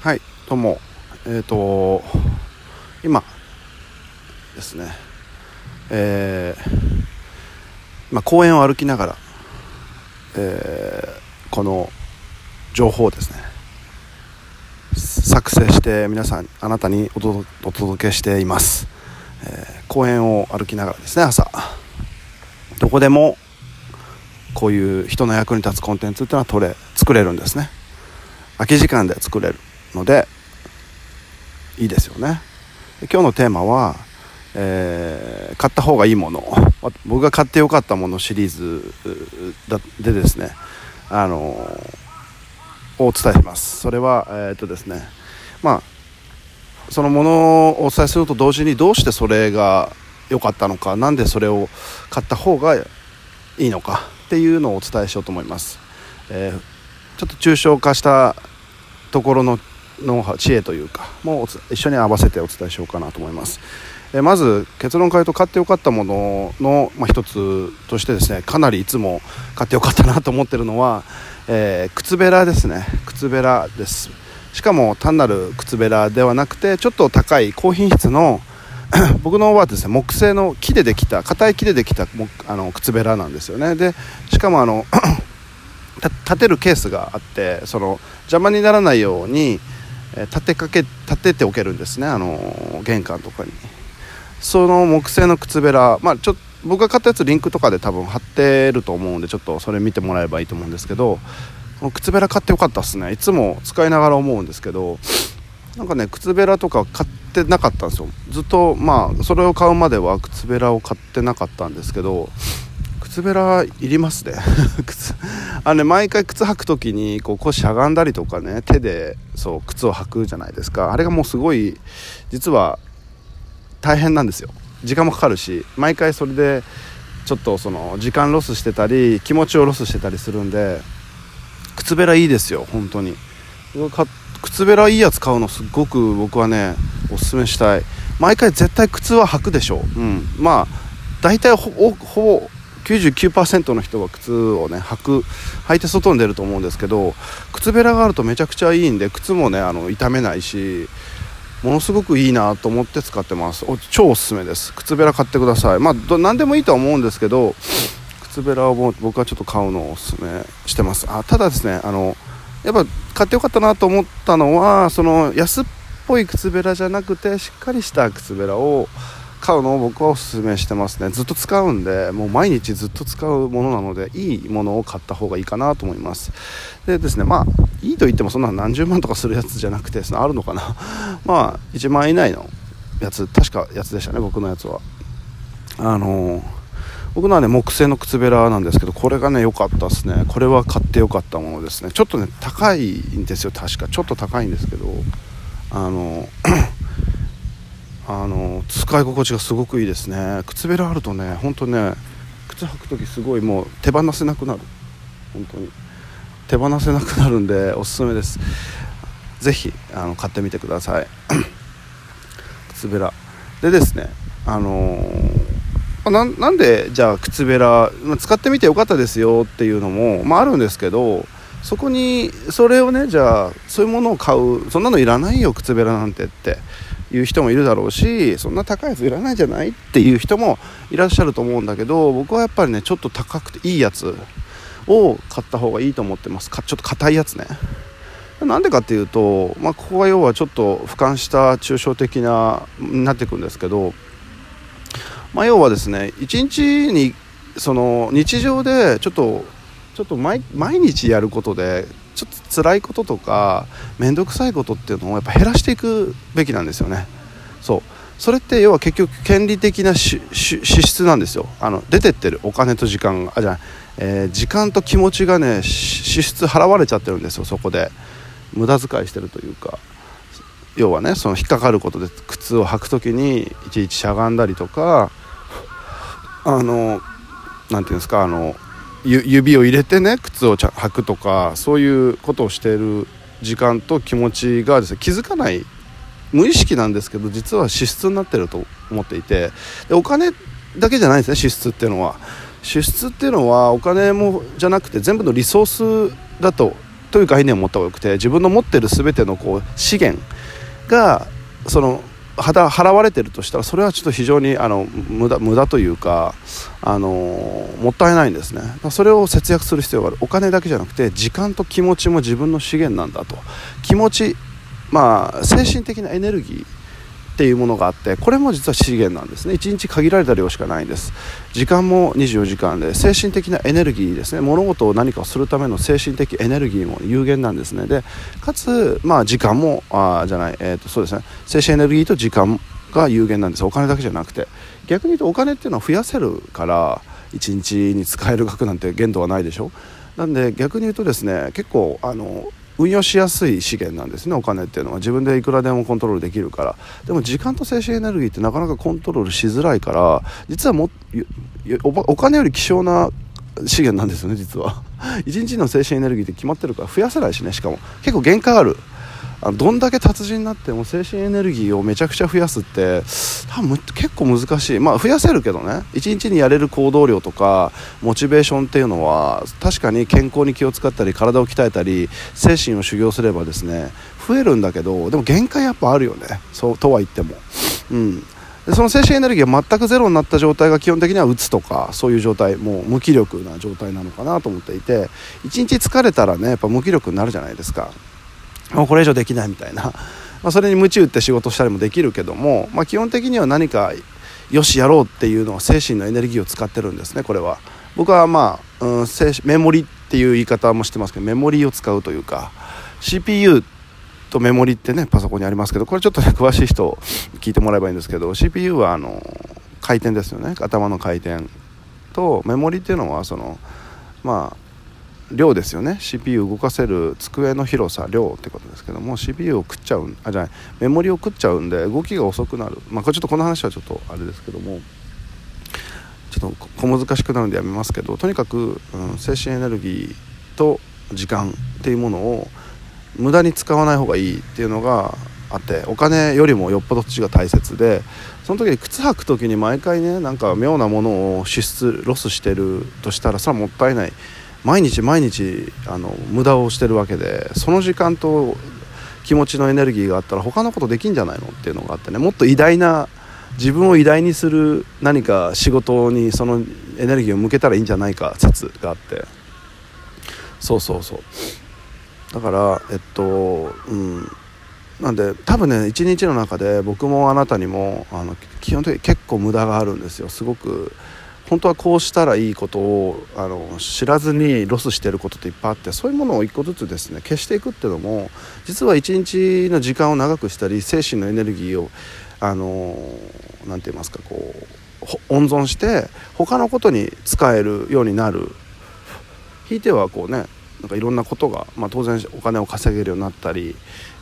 はいどうも。えっ、ー、と今ですね。えー、まあ、公園を歩きながら、えー、この情報をですね作成して皆さんあなたにお届けしています、えー、公園を歩きながらですね朝。どこでもこういう人の役に立つコンテンツっていうのは取れ作れるんですね。空き時間で作れる。のでいいですよね。今日のテーマは、えー、買った方がいいもの。僕が買ってよかったものシリーズでですねあのをお伝えします。それはえー、っとですねまあそのものをお伝えすると同時にどうしてそれが良かったのか何でそれを買った方がいいのかっていうのをお伝えしようと思います、えー、ちょっと抽象化したところのノウハウ知恵というかもう一緒に合わせてお伝えしようかなと思います、え、まず結論から言うと買ってよかったものの、まあ、一つとしてですねかなりいつも買ってよかったなと思ってるのは、えー、靴べらですね。靴べらです。しかも単なる靴べらではなくてちょっと高い高品質の 僕のはですね木製の木でできた硬い木でできたあの靴べらなんですよね。でしかもあの 立てるケースがあってその邪魔にならないようにえ立てかけ立てておけるんですねあの玄関とかに。その木製の靴べらまあちょ僕が買ったやつリンクとかで多分貼ってると思うんでちょっとそれ見てもらえばいいと思うんですけどこの靴べら買ってよかったっすね。いつも使いながら思うんですけどなんかね靴べらとか買ってなかったんですよ。ずっとまあそれを買うまでは靴べらを買ってなかったんですけど靴べらいりますね。靴。あのね毎回靴履く時にこう腰しゃがんだりとかね手でそう靴を履くじゃないですか。あれがもうすごい実は大変なんですよ。時間もかかるし毎回それでちょっとその時間ロスしてたり気持ちをロスしてたりするんで靴べらいいですよ本当に。靴べらいいやつ買うのすっごく僕はねおすすめしたい。毎回絶対靴は履くでしょ。う、うん、まあ大体ほぼ99%の人は靴をね履く履いて外に出ると思うんですけど靴べらがあるとめちゃくちゃいいんで靴もねあの傷めないしものすごくいいなと思って使ってます。超おすすめです。靴べら買ってください。まあ何でもいいとは思うんですけど靴べらを僕はちょっと買うのをおすすめしてます。あただですねあのやっぱ買ってよかったなと思ったのはその安っぽい靴べらじゃなくてしっかりした靴べらを買うのを僕はおすすめしてますね。ずっと使うんでもう毎日ずっと使うものなのでいいものを買った方がいいかなと思います。でですねまあいいと言ってもそんな何十万とかするやつじゃなくてあるのかな。まあ1万円以内のやつ確かやつでしたね僕のやつは。あのー僕のはね木製の靴べらなんですけどこれがね良かったですね。これは買って良かったものですね。ちょっとね高いんですよ確か。ちょっと高いんですけどあのあの使い心地がすごくいいですね。靴べらあるとね本当ね靴履く時すごいもう手放せなくなる。本当に。手放せなくなるんでおすすめです。是非買ってみてください。靴べら。でですねあのーなんでじゃあ靴べら、使ってみてよかったですよっていうのも、まあ、あるんですけどそこにそれをねじゃあそういうものを買うそんなのいらないよ靴べらなんてって。いう人もいるだろうしそんな高いやついらないじゃないっていう人もいらっしゃると思うんだけど僕はやっぱりねちょっと高くていいやつを買った方がいいと思ってます。かちょっと硬いやつね。なんでかっていうと、まあ、ここは要はちょっと俯瞰した抽象的なになっていくんですけどまあ、要はですね一日にその日常でちょっとちょっと毎日やることでちょっと辛いこととか面倒くさいことっていうのをやっぱ減らしていくべきなんですよね。そう。それって要は結局権利的な支出なんですよ。あの出てってるお金と時間あじゃえー、時間と気持ちがね支出払われちゃってるんですよそこで。無駄遣いしてるというか。要はねその引っかかることで靴を履く時にいちいちしゃがんだりとかあの何ていうんですかあの指を入れてね靴を履くとかそういうことをしている時間と気持ちがですね気づかない無意識なんですけど実は支出になってると思っていてでお金だけじゃないですね支出っていうのは。支出っていうのはお金もじゃなくて全部のリソースだとという概念を持った方がよくて自分の持ってる全てのこう資源がその払われてるとしたらそれはちょっと非常にあの無駄無駄というかあのもったいないんですね。それを節約する必要がある。お金だけじゃなくて時間と気持ちも自分の資源なんだと。気持ちまあ精神的なエネルギーっていうものがあってこれも実は資源なんですね。1日限られた量しかないんです。時間も24時間で精神的なエネルギーですね。物事を何かをするための精神的エネルギーも有限なんですね。でかつまあ時間もあじゃない、えー、とそうですね。精神エネルギーと時間が有限なんです。お金だけじゃなくて。逆に言うとお金っていうのは増やせるから1日に使える額なんて限度はないでしょ。なんで逆に言うとですね結構あの運用しやすい資源なんですねお金っていうのは。自分でいくらでもコントロールできるから。でも時間と精神エネルギーってなかなかコントロールしづらいから実はもお金より希少な資源なんですよね実は。1日の精神エネルギーって決まってるから増やせないしねしかも。結構限界ある。あどんだけ達人になっても精神エネルギーをめちゃくちゃ増やすって多分結構難しい。まあ増やせるけどね。一日にやれる行動量とかモチベーションっていうのは確かに健康に気を使ったり体を鍛えたり精神を修行すればですね増えるんだけどでも限界やっぱあるよね。そうとは言っても。うん。でその精神エネルギーが全くゼロになった状態が基本的にはうつとかそういう状態もう無気力な状態なのかなと思っていて一日疲れたらねやっぱ無気力になるじゃないですか。もうこれ以上できないみたいな、まあ、それに鞭打って仕事したりもできるけども、まあ、基本的には何かよしやろうっていうのは精神のエネルギーを使ってるんですねこれは。僕はまあ、うん、メモリっていう言い方もしてますけどメモリを使うというか CPU とメモリってねパソコンにありますけどこれちょっとね 詳しい人聞いてもらえばいいんですけど CPU はあの回転ですよね。頭の回転とメモリっていうのはそのまあ量ですよね。CPU 動かせる机の広さ量ってことですけども CPU を食っちゃうあじゃないメモリを食っちゃうんで動きが遅くなる。まあこれちょっとこの話はちょっとあれですけどもちょっと小難しくなるんでやめますけどとにかく、うん、精神エネルギーと時間っていうものを無駄に使わない方がいいっていうのがあってお金よりもよっぽど土が大切でその時に靴履く時に毎回ねなんか妙なものを支出ロスしてるとしたらそれはもったいない。毎日毎日あの無駄をしてるわけでその時間と気持ちのエネルギーがあったら他のことできんじゃないのっていうのがあってね。もっと偉大な自分を偉大にする何か仕事にそのエネルギーを向けたらいいんじゃないか説があって。そうそうそう。だからえっとうん。なんで多分ね一日の中で僕もあなたにもあの基本的に結構無駄があるんですよ。すごく本当はこうしたらいいことをあの知らずにロスしてることっていっぱいあってそういうものを一個ずつですね消していくっていうのも実は一日の時間を長くしたり精神のエネルギーをあの何て言いますかこう温存して他のことに使えるようになる。ひいてはこうねなんかいろんなことが、まあ、当然お金を稼げるようになったり、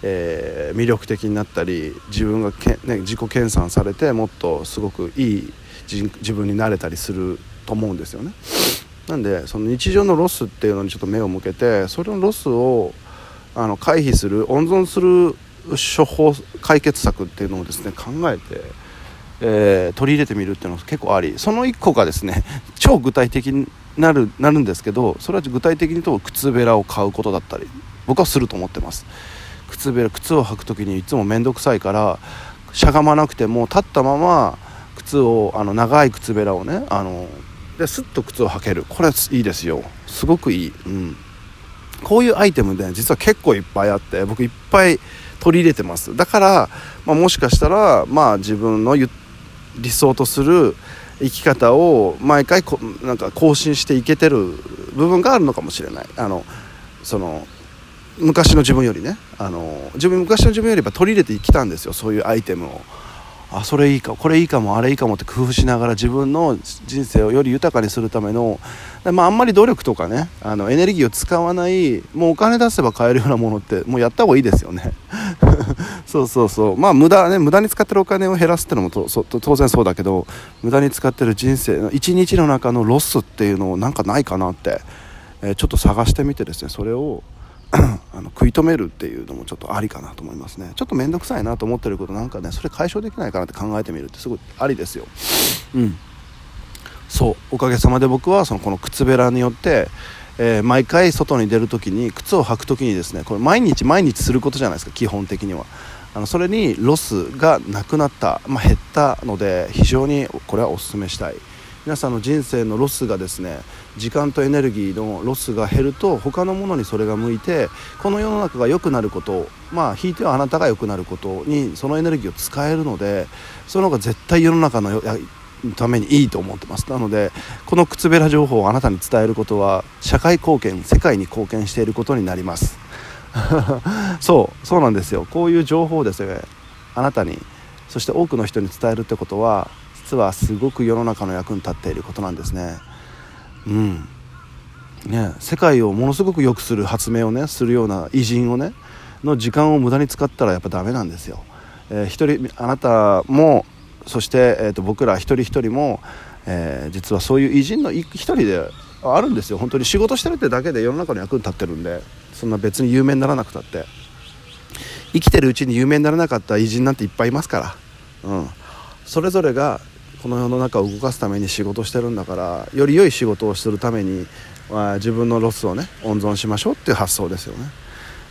えー、魅力的になったり自分がけ、ね、自己研鑽されてもっとすごくいい自分になれたりすると思うんですよね。なんでその日常のロスっていうのにちょっと目を向けてそれのロスをあの回避する温存する処方解決策っていうのをですね考えて、えー、取り入れてみるっていうのは結構ありその1個がですね 超具体的になるなるんですけどそれは具体的に言うと靴べらを買うことだったり僕はすると思ってます靴べら靴を履く時にいつも面倒くさいからしゃがまなくても立ったまま靴をあの長い靴べらをねあのですっと靴を履ける。これいいですよ。すごくいい、うん、こういうアイテムで実は結構いっぱいあって僕いっぱい取り入れてます。だから、まあ、もしかしたらまあ自分の理想とする生き方を毎回こなんか更新していけてる部分があるのかもしれない。あのその昔の自分よりね。あの自分昔の自分よりは取り入れてきたんですよ。そういうアイテムを。あそれいいかこれいいかもあれいいかもって工夫しながら自分の人生をより豊かにするための、まあ、あんまり努力とかねあのエネルギーを使わないもうお金出せば買えるようなものってもうやった方がいいですよね。そうそうそう。まあ無駄ね無駄に使ってるお金を減らすってのもとそ当然そうだけど無駄に使ってる人生の一日の中のロスっていうのをなんかないかなって、えー、ちょっと探してみてですねそれを あの食い止めるっていうのもちょっとありかなと思いますね。ちょっと面倒くさいなと思ってることなんかねそれ解消できないかなって考えてみるってすごいありですよ。うん。そうおかげさまで僕はそのこの靴べらによって、えー、毎回外に出る時に靴を履く時にですねこれ毎日毎日することじゃないですか基本的には。あのそれにロスがなくなった、まあ、減ったので非常にこれはお勧めしたい。皆さんの人生のロスがですね時間とエネルギーのロスが減ると他のものにそれが向いてこの世の中が良くなることまあひいてはあなたが良くなることにそのエネルギーを使えるのでその方が絶対世の中のためにいいと思ってます。なのでこの靴べら情報をあなたに伝えることは社会貢献世界に貢献していることになります。そうそうなんですよ。こういう情報をですねあなたにそして多くの人に伝えるってことは実はすごく世の中の役に立っていることなんですね。うん。ね、世界をものすごく良くする発明をねするような偉人をねの時間を無駄に使ったらやっぱダメなんですよ。えー、一人あなたもそして、えーと、僕ら一人一人も、えー、実はそういう偉人の一人であるんですよ。本当に仕事してるってだけで世の中の役に立ってるんでそんな別に有名にならなくたって。生きてるうちに有名にならなかった偉人なんていっぱいいますから、うん、それぞれがこの世の中を動かすために仕事してるんだからより良い仕事をするために、まあ、自分のロスをね温存しましょうっていう発想ですよね。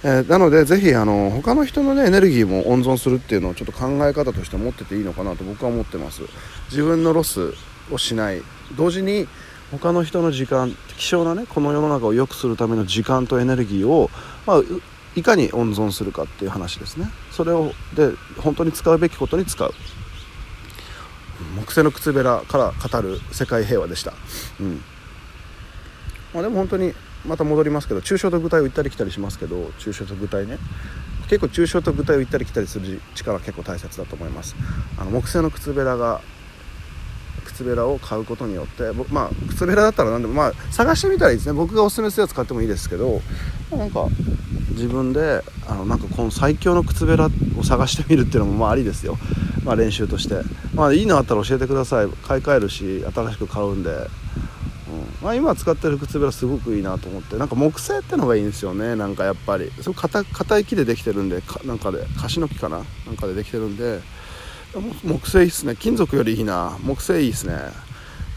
えー、なのでぜひあの他の人の、ね、エネルギーも温存するっていうのをちょっと考え方として持ってていいのかなと僕は思ってます。自分のロスをしない。同時に他の人の時間希少なねこの世の中を良くするための時間とエネルギーを、まあ、いかに温存するかっていう話ですね。それをで本当に使うべきことに使う。木製の靴べらから語る世界平和でした、うん。まあ、でも本当にまた戻りますけど抽象と具体を行ったり来たりしますけど抽象と具体ね。結構抽象と具体を行ったり来たりする力は結構大切だと思います。あの木製の靴べらが靴べらを買うことによってまあ靴べらだったら何でもまあ探してみたらいいですね。僕がおすすめするやつ買ってもいいですけどなんか自分であのなんかこの最強の靴べらを探してみるっていうのもまあありですよ。まあ、練習として、まあ、いいのあったら教えてください。買い替えるし新しく買うんで、うん。まあ、今使ってる靴べらすごくいいなと思って。なんか木製ってのがいいんですよね。なんかやっぱり。そ硬硬い木でできてるんで。なんかで樫の木かな。なんかでできてるんで。木製いいっすね。金属よりいいな。木製いいっすね。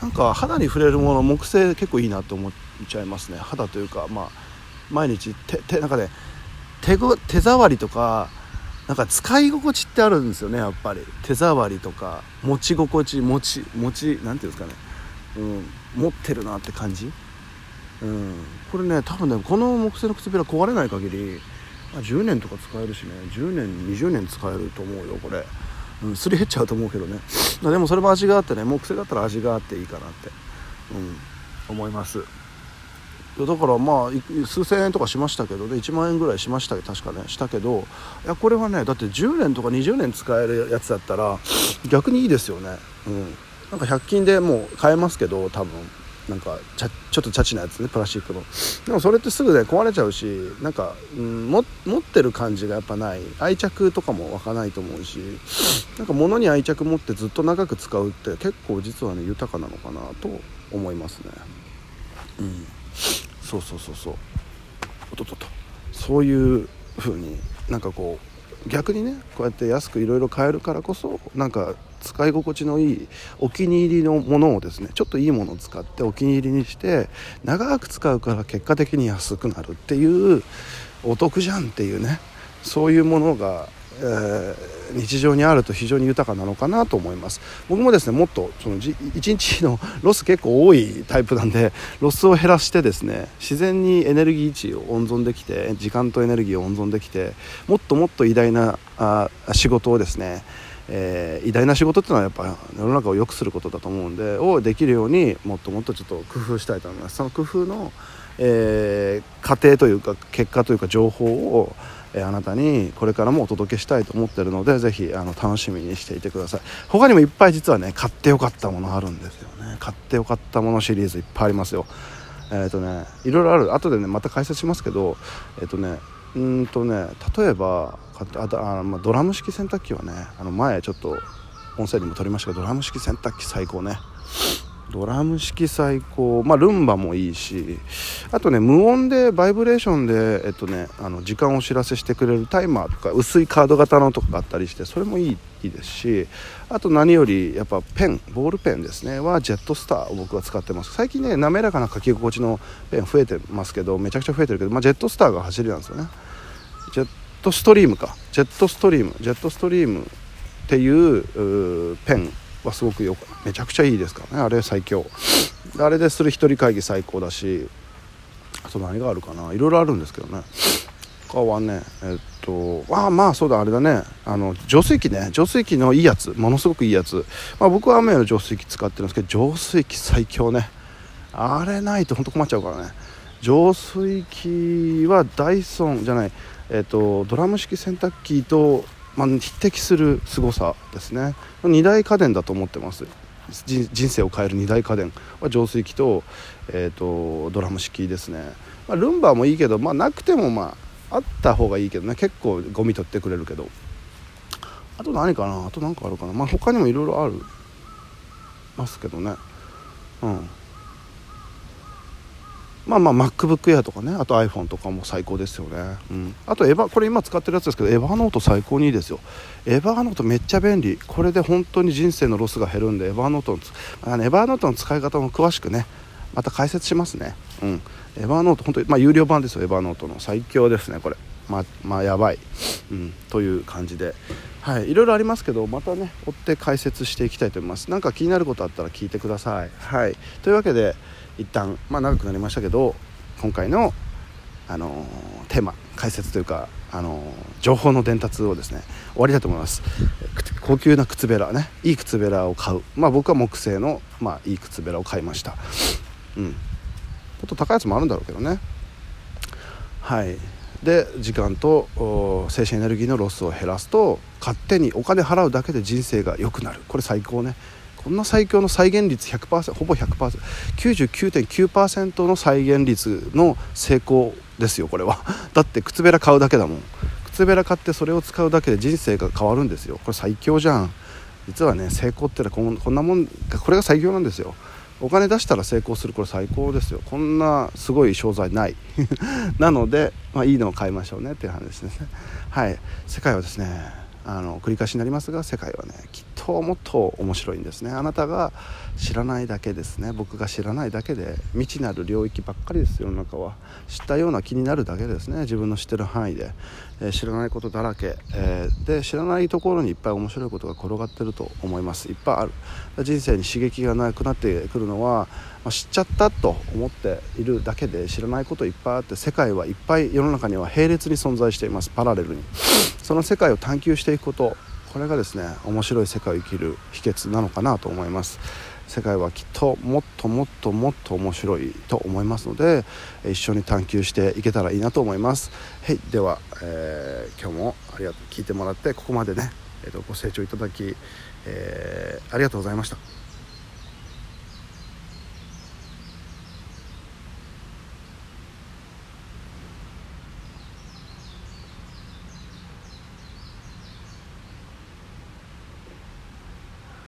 なんか肌に触れるもの木製結構いいなと思っちゃいますね。肌というかまあ毎日手手なんかね手手触りとかなんか使い心地ってあるんですよねやっぱり。手触りとか持ち心地持ち持ち何ていうんですかね、うん、持ってるなって感じ、うん、これね多分ねこの木製の靴べら壊れない限り10年とか使えるしね。10年20年使えると思うよこれ、うん、すり減っちゃうと思うけどね。でもそれも味があってね木製だったら味があっていいかなって、うん、思います。だからまあ数千円とかしましたけどね1万円ぐらいしました確かね。したけどいやこれはねだって10年とか20年使えるやつだったら逆にいいですよね。うん。なんか100均でもう買えますけど多分。なんかちゃちょっとチャチなやつねプラスチックの。でもそれってすぐね壊れちゃうしなんか、うん、持ってる感じがやっぱない。愛着とかも湧かないと思うしなんか物に愛着持ってずっと長く使うって結構実はね豊かなのかなと思いますね。うん。そうそうそうそう。おととと。そういう風になんかこう逆にねこうやって安くいろいろ買えるからこそなんか使い心地のいいお気に入りのものをですねちょっといいものを使ってお気に入りにして長く使うから結果的に安くなるっていうお得じゃんっていうねそういうものがえー、日常にあると非常に豊かなのかなと思います。僕もですねもっとその1日のロス結構多いタイプなんでロスを減らしてですね自然にエネルギー値を温存できて時間とエネルギーを温存できてもっともっと偉大なあ仕事をですねえー、偉大な仕事っていうのはやっぱ世の中を良くすることだと思うんでをできるようにもっともっとちょっと工夫したいと思います。その工夫の、えー、過程というか結果というか情報をえあなたにこれからもお届けしたいと思ってるのでぜひあの楽しみにしていてください。他にもいっぱい実はね買ってよかったものあるんですよね。買ってよかったものシリーズいっぱいありますよ。えっ、ー、とねいろいろある。後でねまた解説しますけどえっ、ー、とねうんとね例えばあとあ、まあ、ドラム式洗濯機はねあの前ちょっと音声にも撮りましたけどドラム式洗濯機最高ね。ドラム式最高、まあ、ルンバもいいし。あとね無音でバイブレーションで、えっとね、あの時間をお知らせしてくれるタイマーとか薄いカード型のとかがあったりしてそれもいいいいですし。あと何よりやっぱペンボールペンですね。はジェットスターを僕は使ってます。最近ね滑らかな書き心地のペン増えてますけどめちゃくちゃ増えてるけど、まあ、ジェットスターが走りなんですよね。ジェットストリームか。ジェットストリーム。ジェットストリームっていうペン。はすごくよめちゃくちゃいいですからね。あれ最強。あれでする一人会議最高だしあと何があるかな。いろいろあるんですけどね。他はねえっとああまあそうだあれだね。あの浄水器ね。浄水器のいいやつ。ものすごくいいやつ、まあ、僕は雨の浄水器使ってるんですけど浄水器最強ね。あれないとほんと困っちゃうからね。浄水器はダイソンじゃない。えっとドラム式洗濯機とまあ、匹敵する凄さですね。2大家電だと思ってます。人生を変える2大家電。は浄水器と,、えーと、ドラム式ですね、まあ、ルンバもいいけど、まあ、なくてもまああった方がいいけどね。結構ゴミ取ってくれるけど。あと何かな？あと何かあるかな？まあ他にもいろいろあるますけどね。うん。まあまあ MacBook Air とかねあと iPhone とかも最高ですよね、うん、あとエヴァこれ今使ってるやつですけど Evernote 最高にいいですよ。 Evernote めっちゃ便利。これで本当に人生のロスが減るんで Evernote のあの Evernote の使い方も詳しくねまた解説しますね。うん。 Evernote 本当にまあ有料版ですよ Evernote の。最強ですねこれ。まあまあやばい、うん、という感じで。はい、いろいろありますけどまたね追って解説していきたいと思います。何か気になることあったら聞いてください。はい。というわけで一旦まあ長くなりましたけど今回のあのテーマ解説というかあの情報の伝達をですね終わりたいと思います。高級な靴べらねいい靴べらを買う。まあ僕は木製のまあいい靴べらを買いました。うん。ちょっと高いやつもあるんだろうけどね。はい。で時間と精神エネルギーのロスを減らすと勝手にお金払うだけで人生が良くなる。これ最高ね。こんな最強の再現率100%ほぼ 100%99.9% の再現率の成功ですよこれは。だって靴べら買うだけだもん。靴べら買ってそれを使うだけで人生が変わるんですよ。これ最強じゃん。実はね成功ってのはこんなもんこれが最強なんですよ。お金出したら成功するこれ最高ですよ。こんなすごい商材ない。なので、まあ、いいのを買いましょうねっていう話ですね。はい。世界はですねあの繰り返しになりますが世界はねきっともっと面白いんですね。あなたが知らないだけですね。僕が知らないだけで未知なる領域ばっかりです世の中は知ったような気になるだけですね。自分の知ってる範囲で、え、知らないことだらけ、え、で知らないところにいっぱい面白いことが転がってると思います。いっぱいある。人生に刺激がなくなってくるのは、まあ、知っちゃったと思っているだけで知らないこといっぱいあって世界はいっぱい世の中には並列に存在しています。パラレルに。その世界を探求していくこと。これがですね面白い世界を生きる秘訣なのかなと思います。世界はきっともっともっともっと面白いと思いますので一緒に探求していけたらいいなと思います。はいでは、えー、今日もありがとう聞いてもらってここまでね、えーと、ご清聴いただき、えー、ありがとうございました。